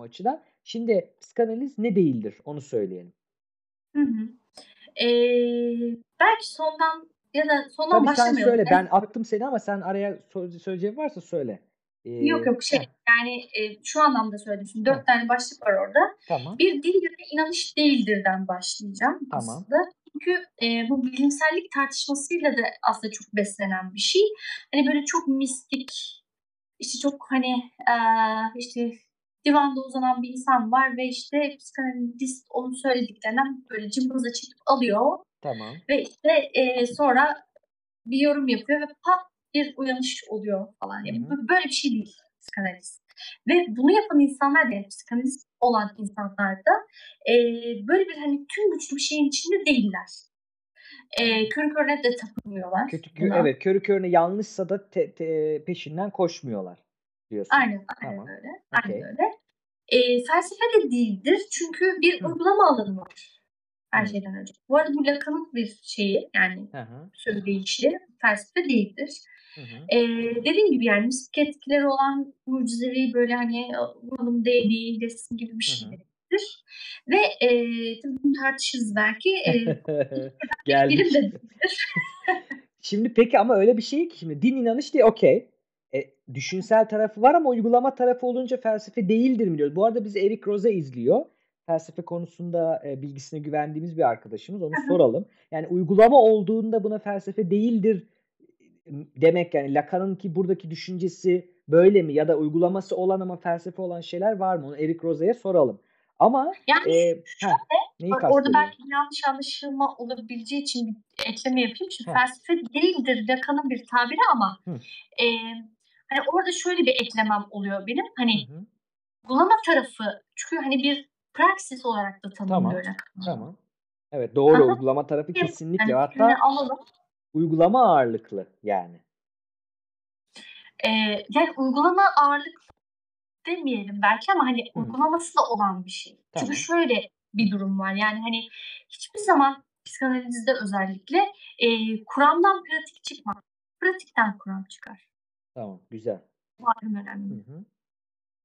o açıdan. Şimdi psikanaliz ne değildir onu söyleyelim. Hı hı. Eee, belki sondan ya da sondan Tabii sen başlamayalım. söyle. En Ben attım seni ama sen araya sö söyleyeceğin varsa söyle. Yok Eee yok şey Heh. yani, eee, şu anlamda söyledim. Şimdi Heh. 4 tane başlık var orada. Tamam. Bir din ya da inanış değildir'den başlayacağım Tamam. aslında. Çünkü, eee, bu bilimsellik tartışmasıyla da aslında çok beslenen bir şey. Hani böyle çok mistik, işte çok hani, eee, işte divanda uzanan bir insan var ve işte psikanalist onun söylediklerinden böyle cımbızla çekip alıyor Tamam. ve işte, eee, sonra bir yorum yapıyor ve pat bir uyanış oluyor falan. Yani hı. bö böyle bir şey değil psikanaliz. Ve bunu yapan insanlar da yani psikanalist olan insanlar da, eee, böyle bir hani tüm güçlü bir şeyin içinde değiller. Eee, körü körüne de tapınmıyorlar Kötü kö evet, körü körüne yanlışsa da te te peşinden koşmuyorlar diyorsun. Aynen, aynen Tamam. öyle. Aynen Okay. öyle. Eee, felsefe de değildir çünkü bir Hı. uygulama alanı var her Hıı. şeyden önce. Bu arada bu Lacan'ın bir şeyi yani Hı hı. söyleyişi, felsefe değildir. Hı hı. Eee, dediğim gibi yani mistik etkileri olan mucizevi böyle hani vuralım değneği desin gibi bir Hı şey hı. değildir. Ve, eee, tabii bunu tartışırız belki. Bilim Geldik. de. Şimdi peki ama öyle bir şey ki şimdi din inanış değil okay. E, düşünsel tarafı var ama uygulama tarafı olunca felsefe değildir mi diyoruz. Bu arada bizi Eric Roza izliyor. Felsefe konusunda, eee, bilgisine güvendiğimiz bir arkadaşımız. Onu soralım. Yani uygulama olduğunda buna felsefe değildir demek yani Lacan'ınki buradaki düşüncesi böyle mi ya da uygulaması olan ama felsefe olan şeyler var mı? Onu Eric Roza'ya soralım. Ama, Yani Heh, şöyle, neyi orada belki yanlış anlaşılma olabileceği için bir ekleme yapayım. Heh. felsefe değildir Lacan'ın bir tabiri ama, Hı. eee, hani orada şöyle bir eklemem oluyor benim. Hani Hı hı. uygulama tarafı çünkü hani bir praksis olarak da Tamam. tanımlıyor bunu. Tamam. Evet doğru hı. uygulama tarafı Hem kesinlikle yani hatta alalım. uygulama ağırlıklı yani. Eee, yani uygulama ağırlıklı demeyelim belki ama hani Hı. uygulaması da olan bir şey. Çünkü Tamam. şöyle bir durum var. Yani hani hiçbir zaman psikanalizde özellikle, eee, kuramdan pratik çıkmaz. Pratikten kuram çıkar. Tamam, güzel. Malum Hı önemli. hı.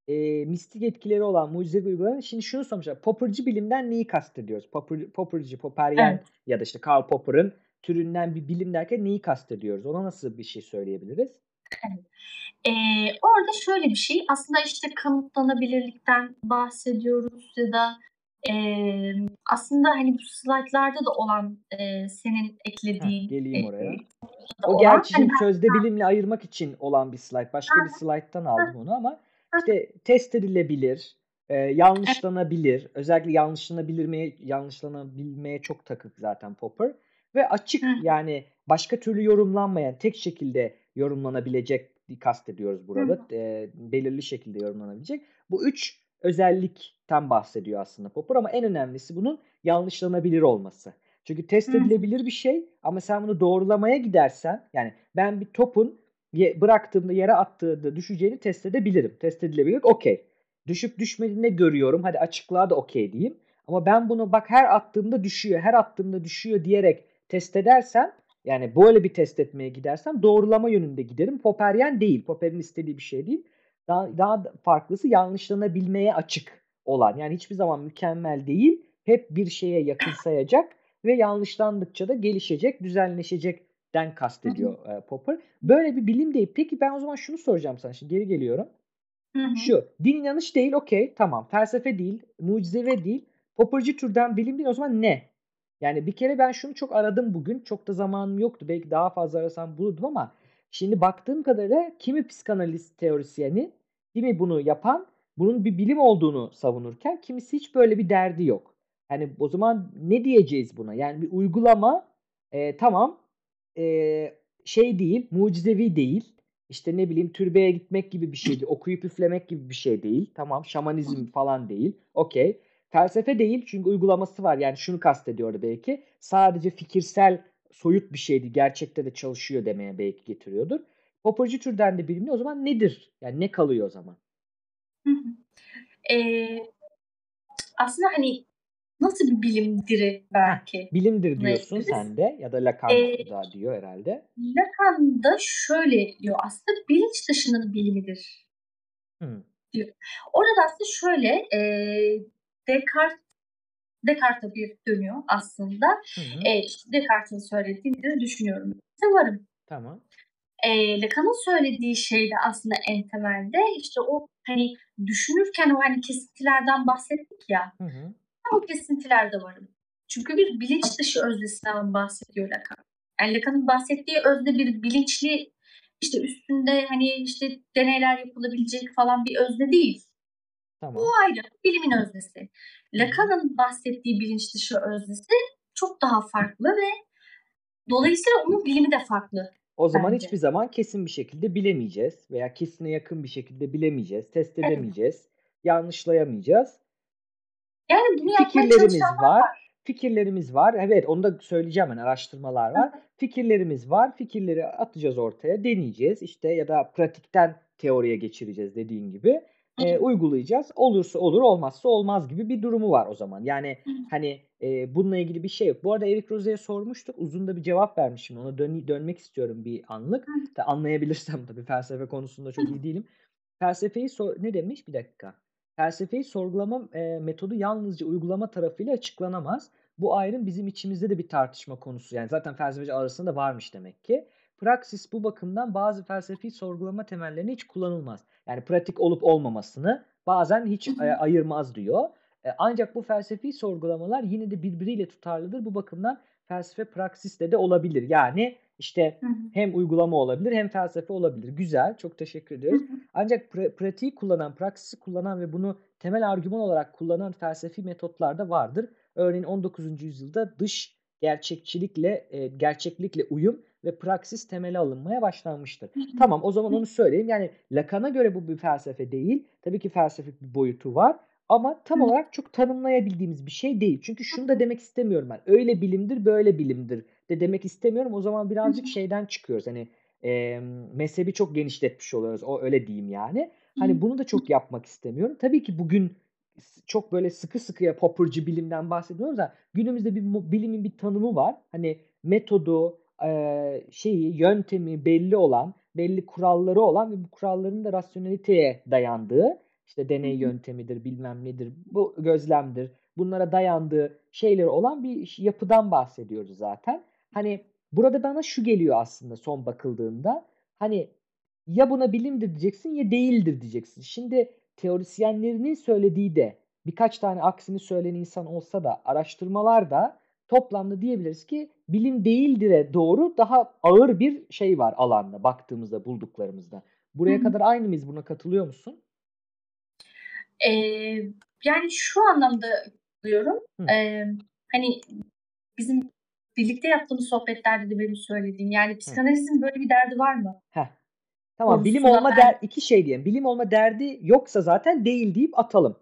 Eee, mistik etkileri olan mucizevi uygulamalar Şimdi şunu sormuşlar. Popper'cı bilimden neyi kastediyoruz? Popper Popper'cı, Popperyen Evet. ya da işte Karl Popper'ın türünden bir bilim derken neyi kastediyoruz? Ona nasıl bir şey söyleyebiliriz? Evet. Eee, orada şöyle bir şey, aslında işte kanıtlanabilirlikten bahsediyoruz ya da, emm, aslında hani bu slaytlarda da olan, eee, senin Heh, eklediğin, geleyim eee, oraya. da O gerçi hani şimdi ben sözde bilimle ayırmak için olan bir slayt. Başka bir slayttan aldım onu ama işte test edilebilir, Evet. yanlışlanabilir. Özellikle yanlışlanabilirmeye yanlışlanabilmeye çok takık zaten Popper ve açık yani başka türlü yorumlanmayan, tek şekilde yorumlanabilecek kastediyoruz Hı burada. Eee, belirli şekilde yorumlanabilecek. Bu 3 özellikten bahsediyor aslında Popper ama en önemlisi bunun yanlışlanabilir olması. Çünkü test Hı edilebilir bir şey ama sen bunu doğrulamaya gidersen yani ben bir topun bıraktığımda yere attığında düşeceğini test edebilirim. Test edilebilirlik okay. Düşüp düşmediğini görüyorum. Hadi açıklığa da okay diyeyim. Ama ben bunu bak her attığımda düşüyor, her attığımda düşüyor diyerek test edersem yani böyle bir test etmeye gidersem doğrulama yönünde giderim. Popperyen değil. Popper'in istediği bir şey değil. Daha daha farklısı yanlışlanabilmeye açık olan. Yani hiçbir zaman mükemmel değil. Hep bir şeye yakınsayacak ve yanlışlandıkça da gelişecek, düzenleşecekten kastediyor, eee, Popper. Böyle bir bilim değil. Peki ben o zaman şunu soracağım sana. Şimdi geri geliyorum. Hı hı. Şu, din inanış değil, okay, tamam. Felsefe değil, mucizevi değil. Popper'cı türden bilim değil. O zaman ne? Yani bir kere ben şunu çok aradım bugün. Çok da zamanım yoktu. Belki daha fazla arasam bulurdum ama şimdi baktığım kadarıyla kimi psikanalist teorisyeni, kimi bunu yapan, bunun bir bilim olduğunu savunurken kimisi hiç böyle bir derdi yok. Yani o zaman ne diyeceğiz buna? Yani bir uygulama, eee, tamam, eee, şey değil, mucizevi değil. İşte ne bileyim türbeye gitmek gibi bir şey değil. Okuyup üflemek gibi bir şey değil. Tamam, şamanizm falan değil. Okay. Felsefe değil çünkü uygulaması var. Yani şunu kastediyordu belki. Sadece fikirsel, soyut bir şeydi. Gerçekte de çalışıyor demeye belki getiriyordur. Popper'cı türden de bilim değil. O zaman nedir? Yani ne kalıyor o zaman? Hı hı. Eee, aslında hani nasıl bir bilimdir'i Heh, belki bilimdir diyorsun anlayabiliriz. sen de ya da Lacan Eee, da diyor herhalde. Lacan da şöyle diyor aslında bilinç dışının bilimidir Hımm. diyor. Orada aslında şöyle e, Descartes Descartes'a bir dönüyor aslında. Hı hı. E, işte Descartes'in söylediğini de düşünüyorum. Varım. Tamam. E, Lacan'ın söylediği şey de aslında en temelde işte o hani düşünürken o hani kesintilerden bahsettik ya. Hı hı. O kesintilerde varım. Çünkü bir bilinç dışı öznesinden bahsediyor Lacan. Yani Lacan'ın bahsettiği özne bir bilinçli işte üstünde hani işte deneyler yapılabilecek falan bir özne değil. Tamam. Bu ayrı. Bilimin öznesi. Lacan'ın bahsettiği bilinç dışı öznesi çok daha farklı ve dolayısıyla onun bilimi de farklı. O zaman Bence. hiçbir zaman kesin bir şekilde bilemeyeceğiz veya kesine yakın bir şekilde bilemeyeceğiz, test edemeyeceğiz, yanlışlayamayacağız. Yani bunu Fikirlerimiz var, var. fikirlerimiz var. Evet, onu da söyleyeceğim ben. Araştırmalar var. Fikirlerimiz var. Fikirleri atacağız ortaya, deneyeceğiz. İşte ya da pratikten teoriye geçireceğiz dediğin gibi. E, uygulayacağız. Olursa olur, olmazsa olmaz gibi bir durumu var o zaman. Yani hani e, bununla ilgili bir şey yok. Bu arada Eric Rose'ye sormuştuk. Uzun da bir cevap vermişim. Ona dön dönmek istiyorum bir anlık. Da anlayabilirsem tabii felsefe konusunda çok iyi değilim. Felsefeyi sor ne demiş? Bir dakika. Felsefeyi sorgulama e, metodu yalnızca uygulama tarafıyla açıklanamaz. Bu ayrım bizim içimizde de bir tartışma konusu. Yani zaten felsefeci arasında da varmış demek ki. Praksis bu bakımdan bazı felsefi sorgulama temellerine hiç kullanılmaz. Yani pratik olup olmamasını bazen hiç e, ayırmaz diyor. E, ancak bu felsefi sorgulamalar yine de birbiriyle tutarlıdır. Bu bakımdan felsefe praksiste de olabilir. Yani işte hem uygulama olabilir hem felsefe olabilir. Güzel, çok teşekkür ediyoruz. Ancak pra- pratiği kullanan, praksisi kullanan ve bunu temel argüman olarak kullanan felsefi metotlar da vardır. Örneğin 19. yüzyılda dış gerçekçilikle, e, gerçeklikle uyum ve praksis temeli alınmaya başlanmıştır. Tamam o zaman onu söyleyeyim. Yani Lacan'a göre bu bir felsefe değil. Tabii ki felsefik bir boyutu var. Ama tam olarak çok tanımlayabildiğimiz bir şey değil. Çünkü şunu da demek istemiyorum ben. Öyle bilimdir, böyle bilimdir de demek istemiyorum. O zaman birazcık şeyden çıkıyoruz. Hani e, mezhebi çok genişletmiş oluyoruz. O öyle diyeyim yani. Hani bunu da çok yapmak istemiyorum. Tabii ki bugün çok böyle sıkı sıkıya popurcu bilimden bahsediyoruz da günümüzde bir bilimin bir tanımı var. Hani metodu, e, şeyi, yöntemi belli olan, belli kuralları olan ve bu kuralların da rasyoneliteye dayandığı, işte deney yöntemidir, bilmem nedir, bu gözlemdir, bunlara dayandığı şeyler olan bir yapıdan bahsediyoruz zaten. Hani burada bana şu geliyor aslında son bakıldığında. Hani ya buna bilimdir diyeceksin ya değildir diyeceksin. Şimdi teorisyenlerinin söylediği de birkaç tane aksini söyleyen insan olsa da araştırmalar da toplamda diyebiliriz ki bilim değildir'e doğru daha ağır bir şey var alanda baktığımızda bulduklarımızda. Buraya Hı-hı. kadar aynı mıyız? Buna katılıyor musun? Ee, yani şu anlamda diyorum. Ee, hani bizim birlikte yaptığımız sohbetlerde de benim söylediğim yani psikanalizin böyle bir derdi var mı? Heh. Tamam bilim olma der iki şey diyelim. Bilim olma derdi yoksa zaten değil deyip atalım.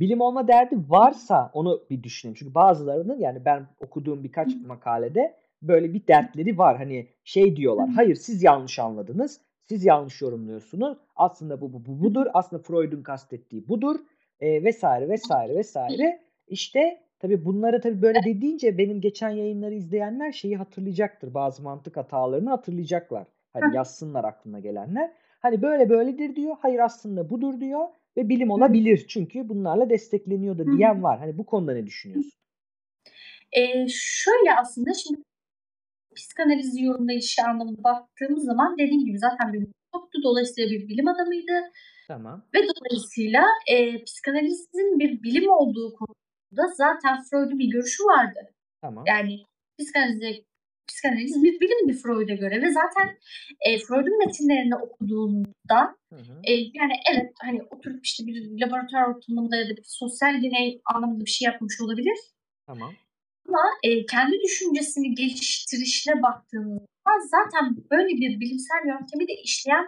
Bilim olma derdi varsa onu bir düşünelim. Çünkü bazılarının yani ben okuduğum birkaç makalede böyle bir dertleri var. Hani şey diyorlar. Hayır siz yanlış anladınız. Siz yanlış yorumluyorsunuz. Aslında bu, bu, bu budur. Aslında Freud'un kastettiği budur. E, vesaire vesaire vesaire. İşte tabii bunları tabii böyle dediğince benim geçen yayınları izleyenler şeyi hatırlayacaktır. Bazı mantık hatalarını hatırlayacaklar. Hani yazsınlar aklına gelenler. Hani böyle böyledir diyor. Hayır aslında budur diyor ve bilim olabilir. Çünkü bunlarla destekleniyor da diyen var. Hani bu konuda ne düşünüyorsun? Ee, şöyle aslında şimdi psikanaliz yorumlayışı anlamında baktığımız zaman dediğim gibi zaten bir yoktu. Dolayısıyla bir bilim adamıydı. Tamam. Ve dolayısıyla e, psikanalizin bir bilim olduğu konusunda zaten Freud'un bir görüşü vardı. Tamam. Yani psikanalize psikanaliz bir bilimdi Freud'a göre ve zaten e, Freud'un metinlerini okuduğunda hı hı. E, yani evet hani oturup işte bir laboratuvar ortamında ya da bir sosyal deney anlamında bir şey yapmış olabilir. Tamam. Ama e, kendi düşüncesini geliştirişine baktığımızda zaten böyle bir bilimsel yöntemi de işleyen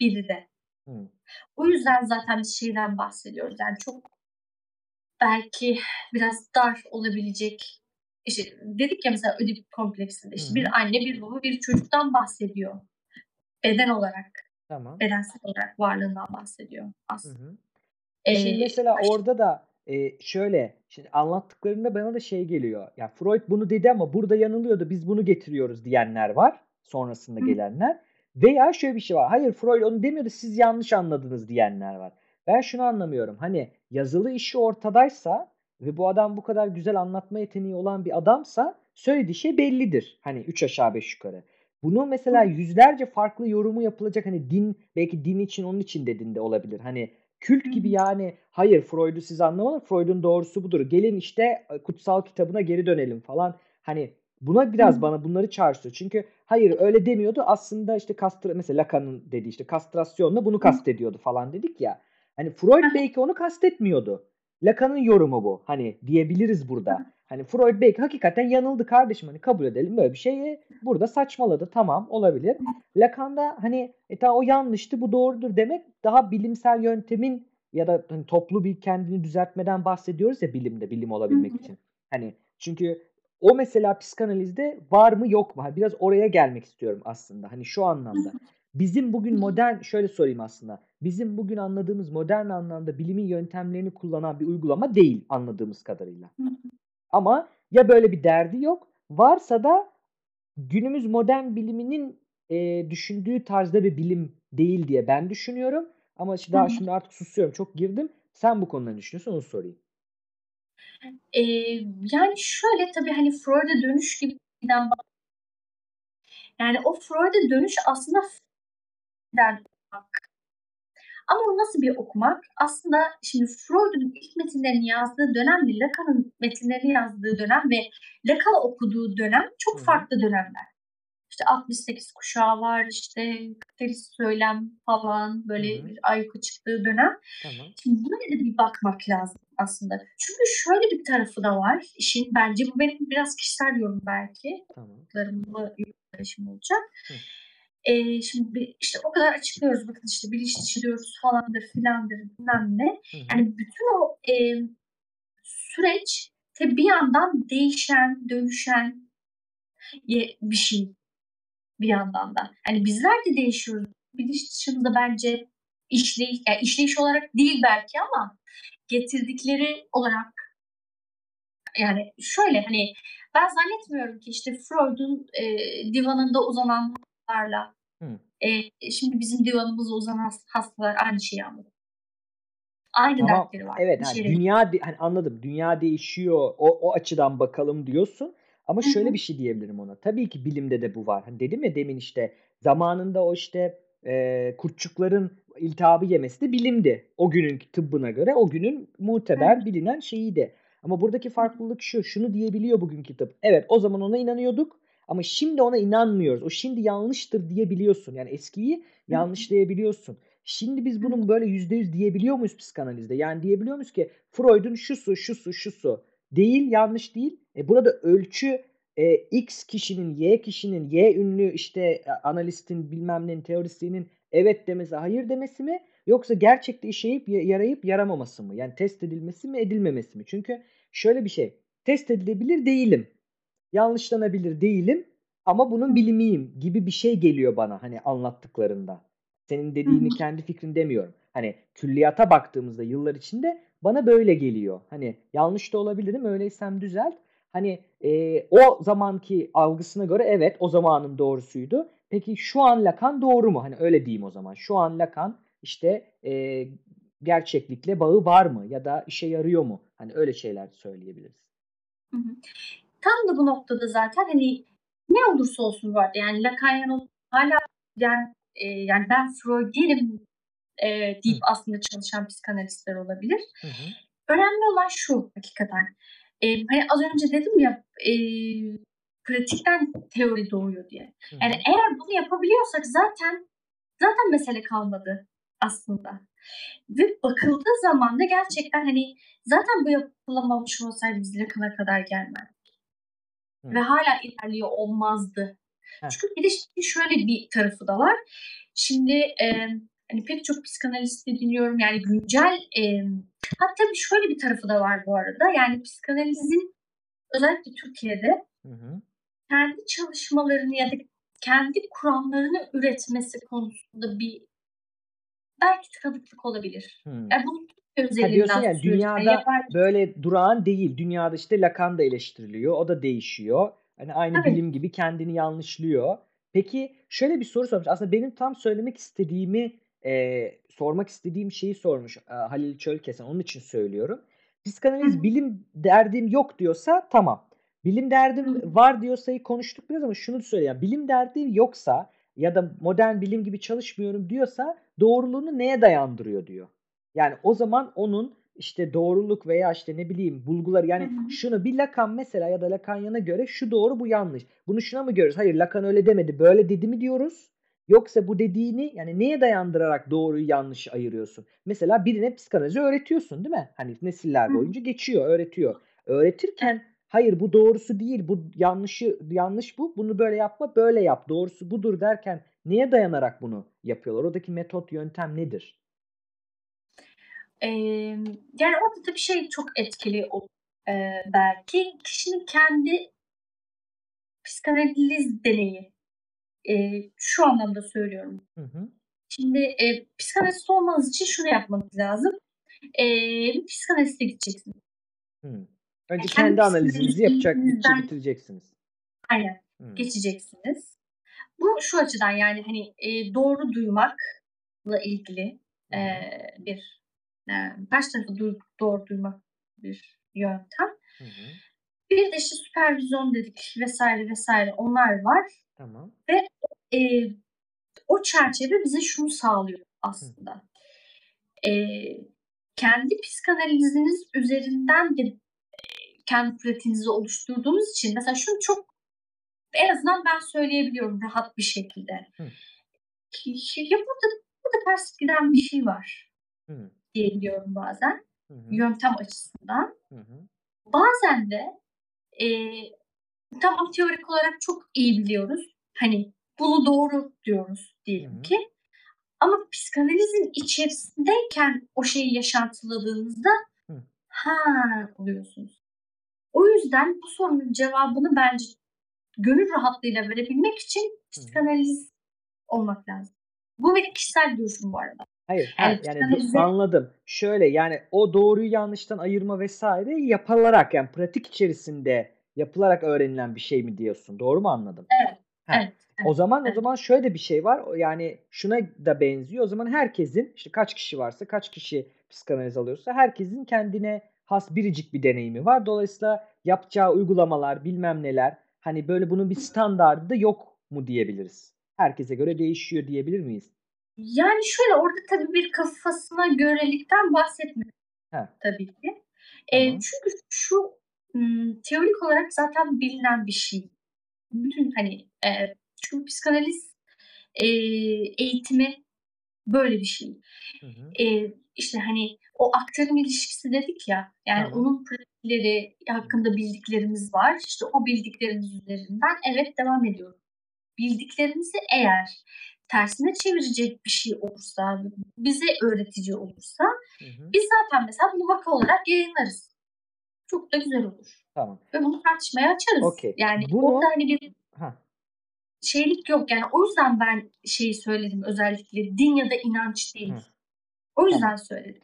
biri de. Hı. O yüzden zaten biz şeyden bahsediyoruz. Yani çok belki biraz dar olabilecek işte dedik ya mesela Ödip kompleksinde işte bir anne bir baba bir çocuktan bahsediyor. Beden olarak. Tamam. Bedensel olarak varlığından bahsediyor aslında. Ee, şimdi mesela baş... orada da e, şöyle şimdi anlattıklarında bana da şey geliyor. Ya yani Freud bunu dedi ama burada yanılıyordu. Biz bunu getiriyoruz diyenler var. Sonrasında Hı. gelenler. Veya şöyle bir şey var. Hayır Freud onu demiyordu. Siz yanlış anladınız diyenler var. Ben şunu anlamıyorum. Hani yazılı işi ortadaysa ve bu adam bu kadar güzel anlatma yeteneği olan bir adamsa söylediği şey bellidir. Hani 3 aşağı 5 yukarı. Bunu mesela yüzlerce farklı yorumu yapılacak hani din belki din için onun için dedin de olabilir. Hani kült gibi yani hayır Freud'u siz anlamadın Freud'un doğrusu budur. Gelin işte kutsal kitabına geri dönelim falan. Hani buna biraz bana bunları çağrıştırıyor. Çünkü hayır öyle demiyordu aslında işte kastra mesela Lacan'ın dediği işte kastrasyonla bunu kastediyordu falan dedik ya. Hani Freud belki onu kastetmiyordu. Lacan'ın yorumu bu. Hani diyebiliriz burada. Hani Freud belki hakikaten yanıldı kardeşim hani kabul edelim böyle bir şeyi burada saçmaladı tamam olabilir. Lacan'da hani e tamam o yanlıştı bu doğrudur demek daha bilimsel yöntemin ya da hani toplu bir kendini düzeltmeden bahsediyoruz ya bilimde bilim olabilmek için. Hani çünkü o mesela psikanalizde var mı yok mu? Biraz oraya gelmek istiyorum aslında. Hani şu anlamda. Bizim bugün modern şöyle sorayım aslında. Bizim bugün anladığımız modern anlamda bilimin yöntemlerini kullanan bir uygulama değil anladığımız kadarıyla. Ama ya böyle bir derdi yok. Varsa da günümüz modern biliminin e, düşündüğü tarzda bir bilim değil diye ben düşünüyorum. Ama daha şimdi artık susuyorum. Çok girdim. Sen bu konuda ne düşünüyorsun onu sorayım. Ee, yani şöyle tabii hani Freud'a dönüş gibi yani o Freud'a dönüş aslında ama o nasıl bir okumak? Aslında şimdi Freud'un ilk metinlerini yazdığı dönemle Lacan'ın metinlerini yazdığı dönem ve Lacan okuduğu dönem çok farklı dönemler. İşte 68 kuşağı var, işte kapitalist söylem falan böyle Hı-hı. bir ayyuka çıktığı dönem. Tamam. Şimdi buna da bir bakmak lazım aslında. Çünkü şöyle bir tarafı da var işin. Bence bu benim biraz kişisel yorum belki. Tamam. Yorumlarım olacak. Hı. E, şimdi işte o kadar açıklıyoruz bakın işte bilinç dışı diyoruz falandır filandır bilmem ne. Yani bütün o e, süreç tabi bir yandan değişen, dönüşen bir şey bir yandan da. Yani bizler de değişiyoruz. Bilinç dışında bence işleyiş, yani işleyiş olarak değil belki ama getirdikleri olarak yani şöyle hani ben zannetmiyorum ki işte Freud'un e, divanında uzananlarla e, şimdi bizim divanımıza uzanan hastalar aynı şeyi anladı. Aynı tamam. dertleri var. Evet, hani dünya hani anladım. Dünya değişiyor. O o açıdan bakalım diyorsun. Ama Hı-hı. şöyle bir şey diyebilirim ona. Tabii ki bilimde de bu var. Hani dedim ya demin işte zamanında o işte e, kurtçukların iltihabı yemesi de bilimdi. O günün tıbbına göre o günün muteber Hı-hı. bilinen şeyiydi. Ama buradaki farklılık şu. Şunu diyebiliyor bugünkü tıp. Evet o zaman ona inanıyorduk. Ama şimdi ona inanmıyoruz. O şimdi yanlıştır diyebiliyorsun. Yani eskiyi yanlışlayabiliyorsun. Şimdi biz bunun böyle yüzde yüz diyebiliyor muyuz psikanalizde? Yani diyebiliyor muyuz ki Freud'un şusu, şusu, şusu değil, yanlış değil. E burada ölçü e, X kişinin, Y kişinin, Y ünlü işte e, analistin bilmem nenin teorisinin evet demesi, hayır demesi mi? Yoksa gerçekte işeyip yarayıp yaramaması mı? Yani test edilmesi mi, edilmemesi mi? Çünkü şöyle bir şey. Test edilebilir değilim yanlışlanabilir değilim ama bunun bilimiyim gibi bir şey geliyor bana hani anlattıklarında. Senin dediğini kendi fikrin demiyorum. Hani külliyata baktığımızda yıllar içinde bana böyle geliyor. Hani yanlış da olabilirim öyleysem düzelt. Hani e, o zamanki algısına göre evet o zamanın doğrusuydu. Peki şu an Lacan doğru mu? Hani öyle diyeyim o zaman. Şu an Lacan işte e, gerçeklikle bağı var mı? Ya da işe yarıyor mu? Hani öyle şeyler söyleyebiliriz. Hı hı. Tam da bu noktada zaten hani ne olursa olsun arada yani Lacan hala yani, e, yani ben Freud'yenim e, deyip Hı. aslında çalışan psikanalistler olabilir. Hı hı. Önemli olan şu hakikaten. E, hani az önce dedim ya e, pratikten teori doğuyor diye. Hı hı. Yani eğer bunu yapabiliyorsak zaten zaten mesele kalmadı aslında. Ve bakıldığı zaman da gerçekten hani zaten bu yapılamamış olsaydı biz Lacan'a kadar gelmez. Hı. Ve hala ilerliyor olmazdı. Hı. Çünkü bir de şöyle bir tarafı da var. Şimdi e, hani pek çok psikanalisti dinliyorum yani güncel e, hatta bir şöyle bir tarafı da var bu arada. Yani psikanalizin özellikle Türkiye'de hı hı. kendi çalışmalarını ya da kendi kuramlarını üretmesi konusunda bir belki tıkanıklık olabilir. Hmm. Yani bunu Ha diyorsun yani dünyada yani böyle durağan değil. Dünyada işte Lacan da eleştiriliyor. O da değişiyor. Hani aynı evet. bilim gibi kendini yanlışlıyor. Peki şöyle bir soru sormuş. Aslında benim tam söylemek istediğimi eee, sormak istediğim şeyi sormuş, aaa, Halil Çölkesen. Onun için söylüyorum. Psikanaliz hı. bilim derdim yok diyorsa tamam. Bilim Hı hı. derdim var diyorsayı konuştuk biraz ama şunu söyleyeyim. Bilim derdi yoksa ya da modern bilim gibi çalışmıyorum diyorsa doğruluğunu neye dayandırıyor diyor. Yani o zaman onun işte doğruluk veya işte ne bileyim bulgular Hı yani hı. şunu bir Lacan mesela ya da Lacan'yana göre şu doğru bu yanlış. Bunu şuna mı görüyoruz? Hayır Lacan öyle demedi böyle dedi mi diyoruz? Yoksa bu dediğini yani neye dayandırarak doğruyu yanlışı ayırıyorsun? Mesela birine psikanalizi öğretiyorsun değil mi? Hani nesiller boyunca geçiyor, öğretiyor. Öğretirken hayır bu doğrusu değil, bu yanlışı yanlış bu, bunu böyle yapma, böyle yap, doğrusu budur derken neye dayanarak bunu yapıyorlar? Oradaki metot, yöntem nedir? Emm, yani orada tabii şey çok etkili o eee, belki kişinin kendi psikanaliz deneyi. Eee, şu anlamda söylüyorum. Hı hı. Şimdi, eee, psikanalist olmanız için şunu yapmanız lazım. Bir psikanaliste gideceksiniz. Ya, Önce kendi kendi analizinizi yapacak, bitecek psikanalizinizden bitireceksiniz. Aynen, Hımm. geçeceksiniz. Bu şu açıdan yani, hani, eee, doğru duymakla ilgili, Hı hı. eee, bir, eee, karşı tarafı duy doğru duymak bir yöntem. Hı hı. Bir de işte süpervizyon dedik vs. vs. onlar var Tamam. ve eee, o çerçeve bize şunu sağlıyor Hı. aslında. Eee, kendi psikanaliziniz üzerinden de, kendi pratiğinizi oluşturduğunuz için mesela şunu çok en azından ben söyleyebiliyorum rahat bir şekilde. Hı. Ya burada burada ters giden bir şey var Hıı. Diyebiliyorum bazen Hı hı. yöntem açısından. Hı hı. Bazen de, eee, tamam teorik olarak çok iyi biliyoruz. Hani bunu doğru diyoruz Hı diyelim hı. ki ama psikanalizin içerisindeyken o şeyi yaşantıladığınızda Hı. ha oluyorsunuz. O yüzden bu sorunun cevabını bence gönül rahatlığıyla verebilmek için Hı hı. psikanaliz olmak lazım. Bu benim kişisel görüşüm bu arada. Hayır, Yani ha, yani anladım. Şöyle yani o doğruyu yanlıştan ayırma vs. yapılarak yani pratik içerisinde yapılarak öğrenilen bir şey mi diyorsun? Doğru mu anladım? Evet, Heh. evet, O evet, zaman o evet. zaman şöyle bir şey var. O yani şuna da benziyor. O zaman herkesin işte kaç kişi varsa, kaç kişi psikanaliz alıyorsa herkesin kendine has biricik bir deneyimi var. Dolayısıyla yapacağı uygulamalar, bilmem neler, hani böyle bunun bir standardı da yok mu diyebiliriz? Herkese göre değişiyor diyebilir miyiz? Yani şöyle orada tabii bir kafasına görelikten bahsetmiyorum tabii ki. Tamam. çünkü şu, teorik olarak zaten bilinen bir şey. Bütün hani, eee, çünkü psikanaliz, eee, eğitimi böyle bir şey. Hı hı. Eee, işte, hani, o aktarım ilişkisi dedik ya, yani Tamam. onun pratikleri hakkında bildiklerimiz var. İşte o bildiklerimiz üzerinden evet devam ediyoruz. Bildiklerimizi eğer tersine çevirecek bir şey olursa, bize öğretici olursa Hı hı. biz zaten mesela bunu vaka olarak yayınlarız. Çok da güzel olur Tamam. ve bunu tartışmaya açarız. Okay. Yani Bunu orada hani bir Hah. şeylik yok. Yani o yüzden ben şeyi söyledim özellikle din ya da inanç Hı. değil. O yüzden Tamam. söyledim.